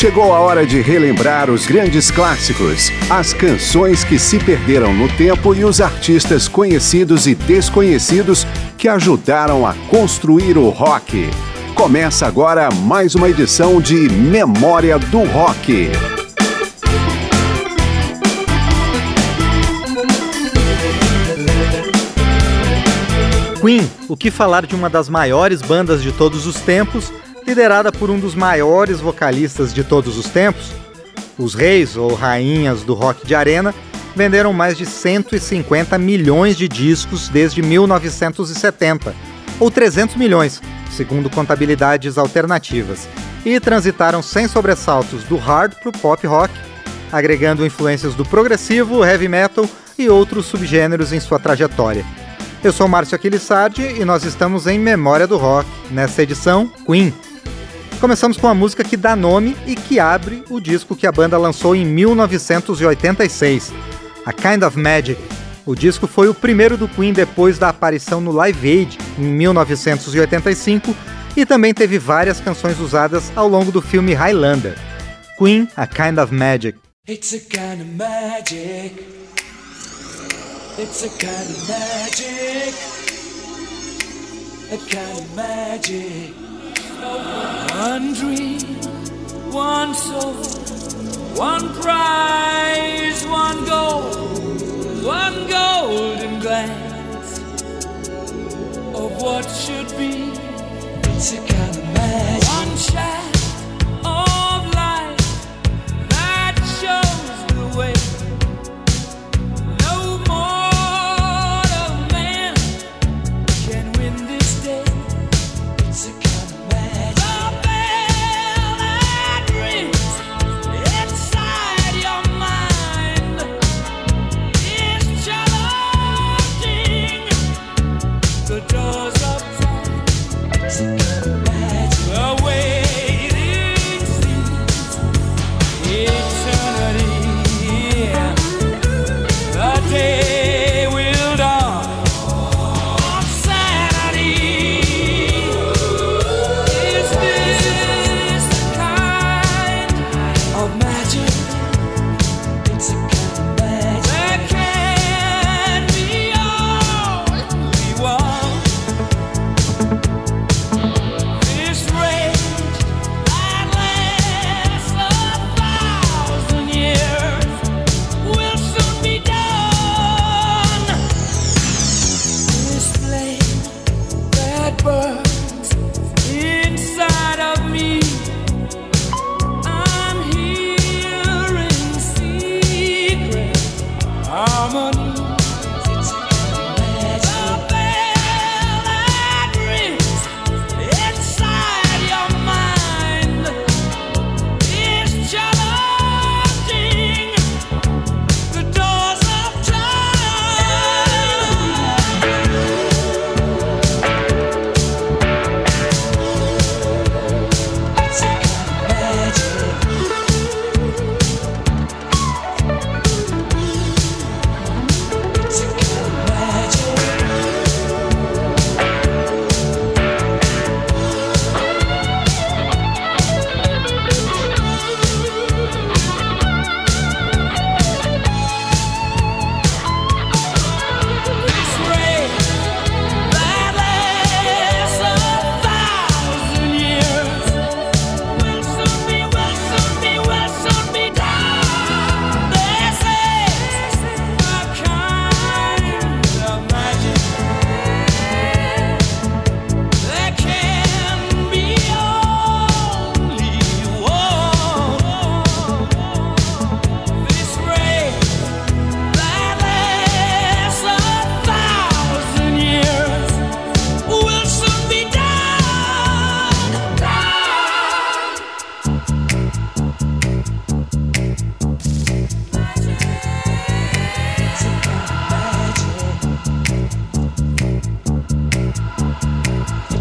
Chegou a hora de relembrar os grandes clássicos, as canções que se perderam no tempo e os artistas conhecidos e desconhecidos que ajudaram a construir o rock. Começa agora mais uma edição de Memória do Rock. Queen, o que falar de uma das maiores bandas de todos os tempos liderada por um dos maiores vocalistas de todos os tempos, os reis ou rainhas do rock de arena venderam mais de 150 milhões de discos desde 1970, ou 300 milhões, segundo contabilidades alternativas, e transitaram sem sobressaltos do hard para o pop rock, agregando influências do progressivo, heavy metal e outros subgêneros em sua trajetória. Eu sou Márcio Aquilissardi e nós estamos em Memória do Rock, nessa edição Queen. Começamos com a música que dá nome e que abre o disco que a banda lançou em 1986, A Kind of Magic. O disco foi o primeiro do Queen depois da aparição no Live Aid em 1985 e também teve várias canções usadas ao longo do filme Highlander. Queen, A Kind of Magic. It's a kind of magic. It's a kind of magic. A kind of magic. One dream, one soul, one prize, one goal, one golden glance of what should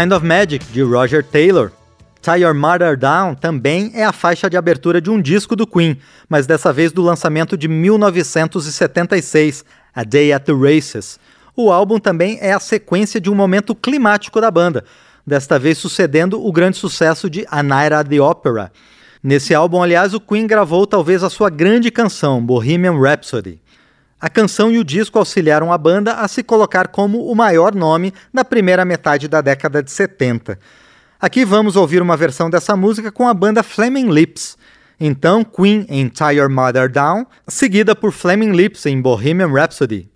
Kind of Magic, de Roger Taylor. Tie Your Mother Down também é a faixa de abertura de um disco do Queen, mas dessa vez do lançamento de 1976, A Day at the Races. O álbum também é a sequência de um momento climático da banda, desta vez sucedendo o grande sucesso de A Night at the Opera. Nesse álbum, aliás, o Queen gravou talvez a sua grande canção, Bohemian Rhapsody. A canção e o disco auxiliaram a banda a se colocar como o maior nome na primeira metade da década de 70. Aqui vamos ouvir uma versão dessa música com a banda Flaming Lips. Então, Queen em Tie Your Mother Down, seguida por Flaming Lips em Bohemian Rhapsody.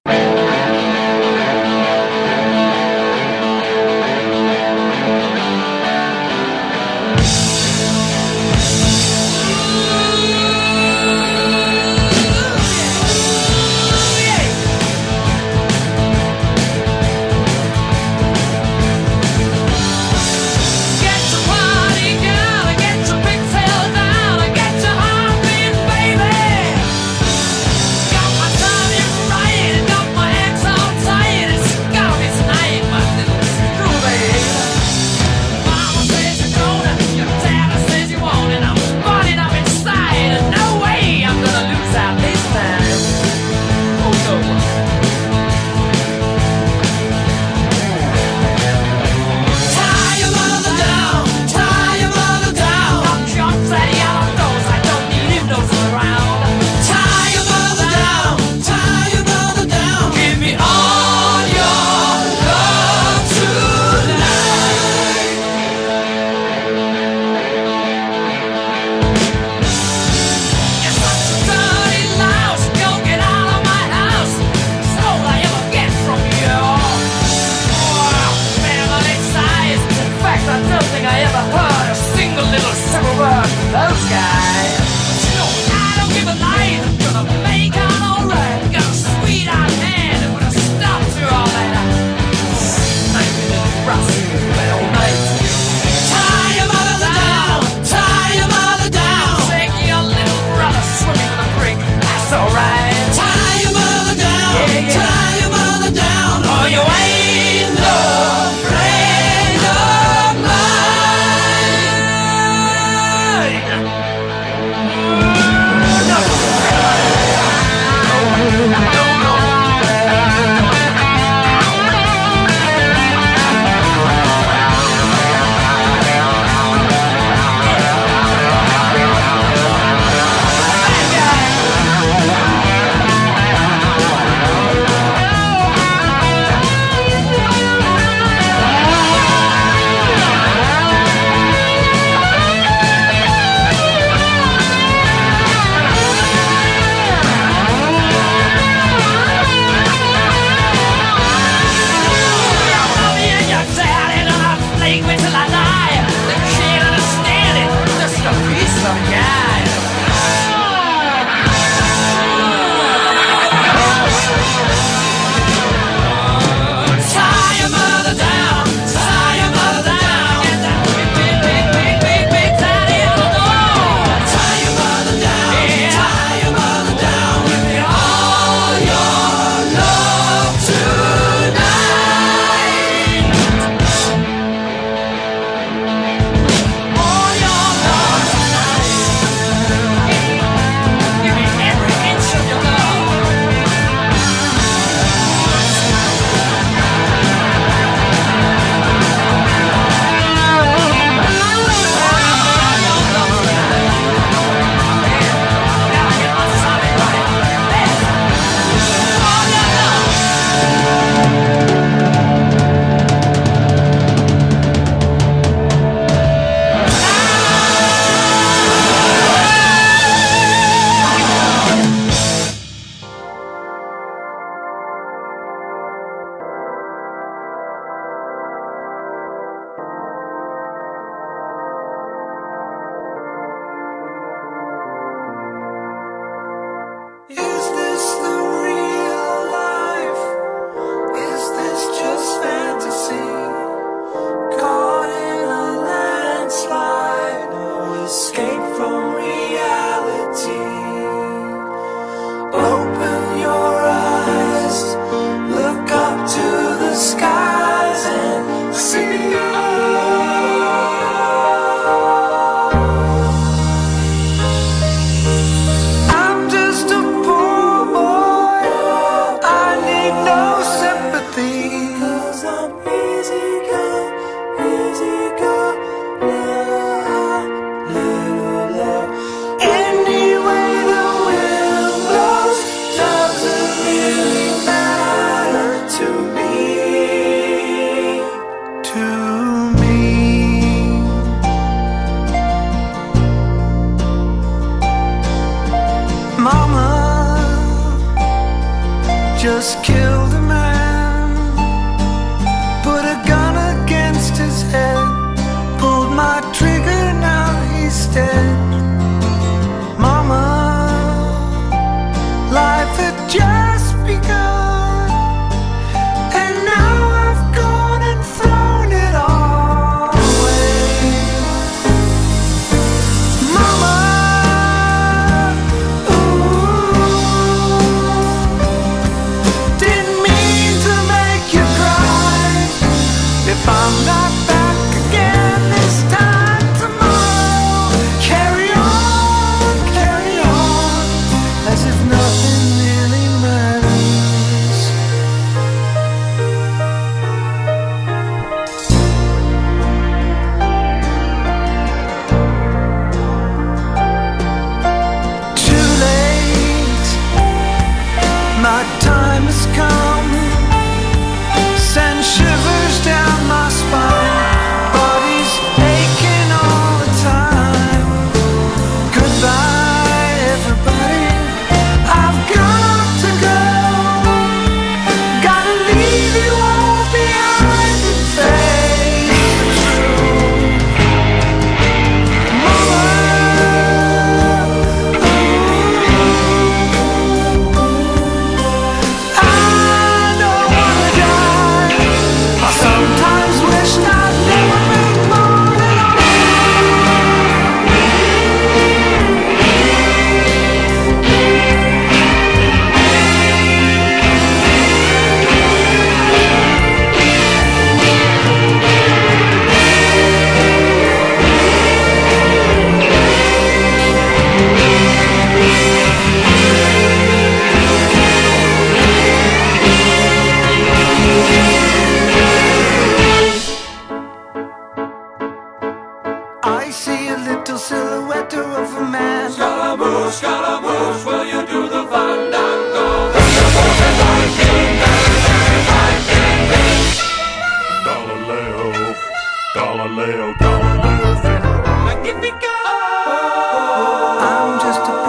little don't Magnifico! I'm just a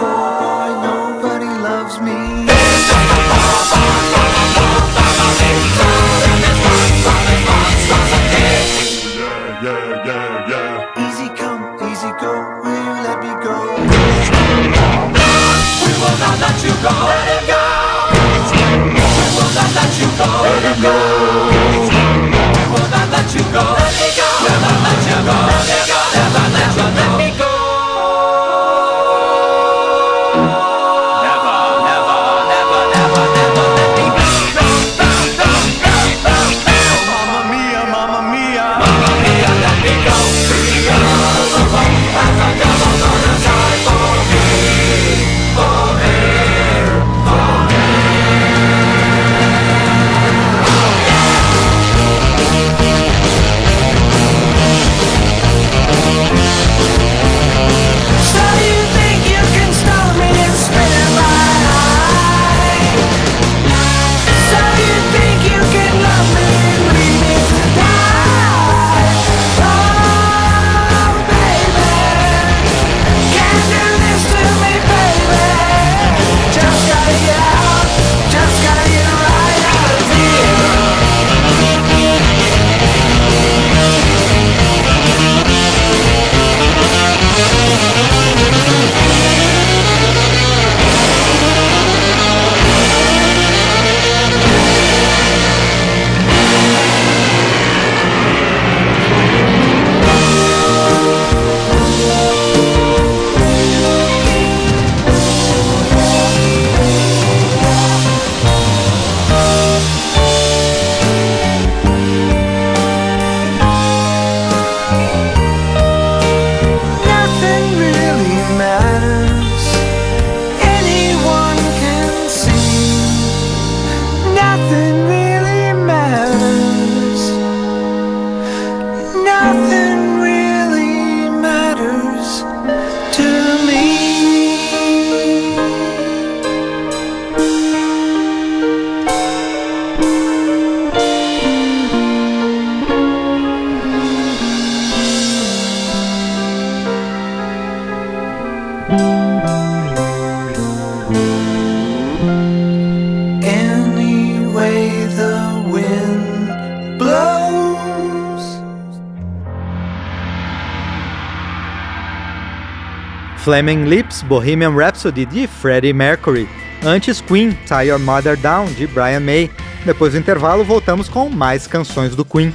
Flaming Lips, Bohemian Rhapsody de Freddie Mercury. Antes Queen, Tie Your Mother Down de Brian May. Depois do intervalo, voltamos com mais canções do Queen.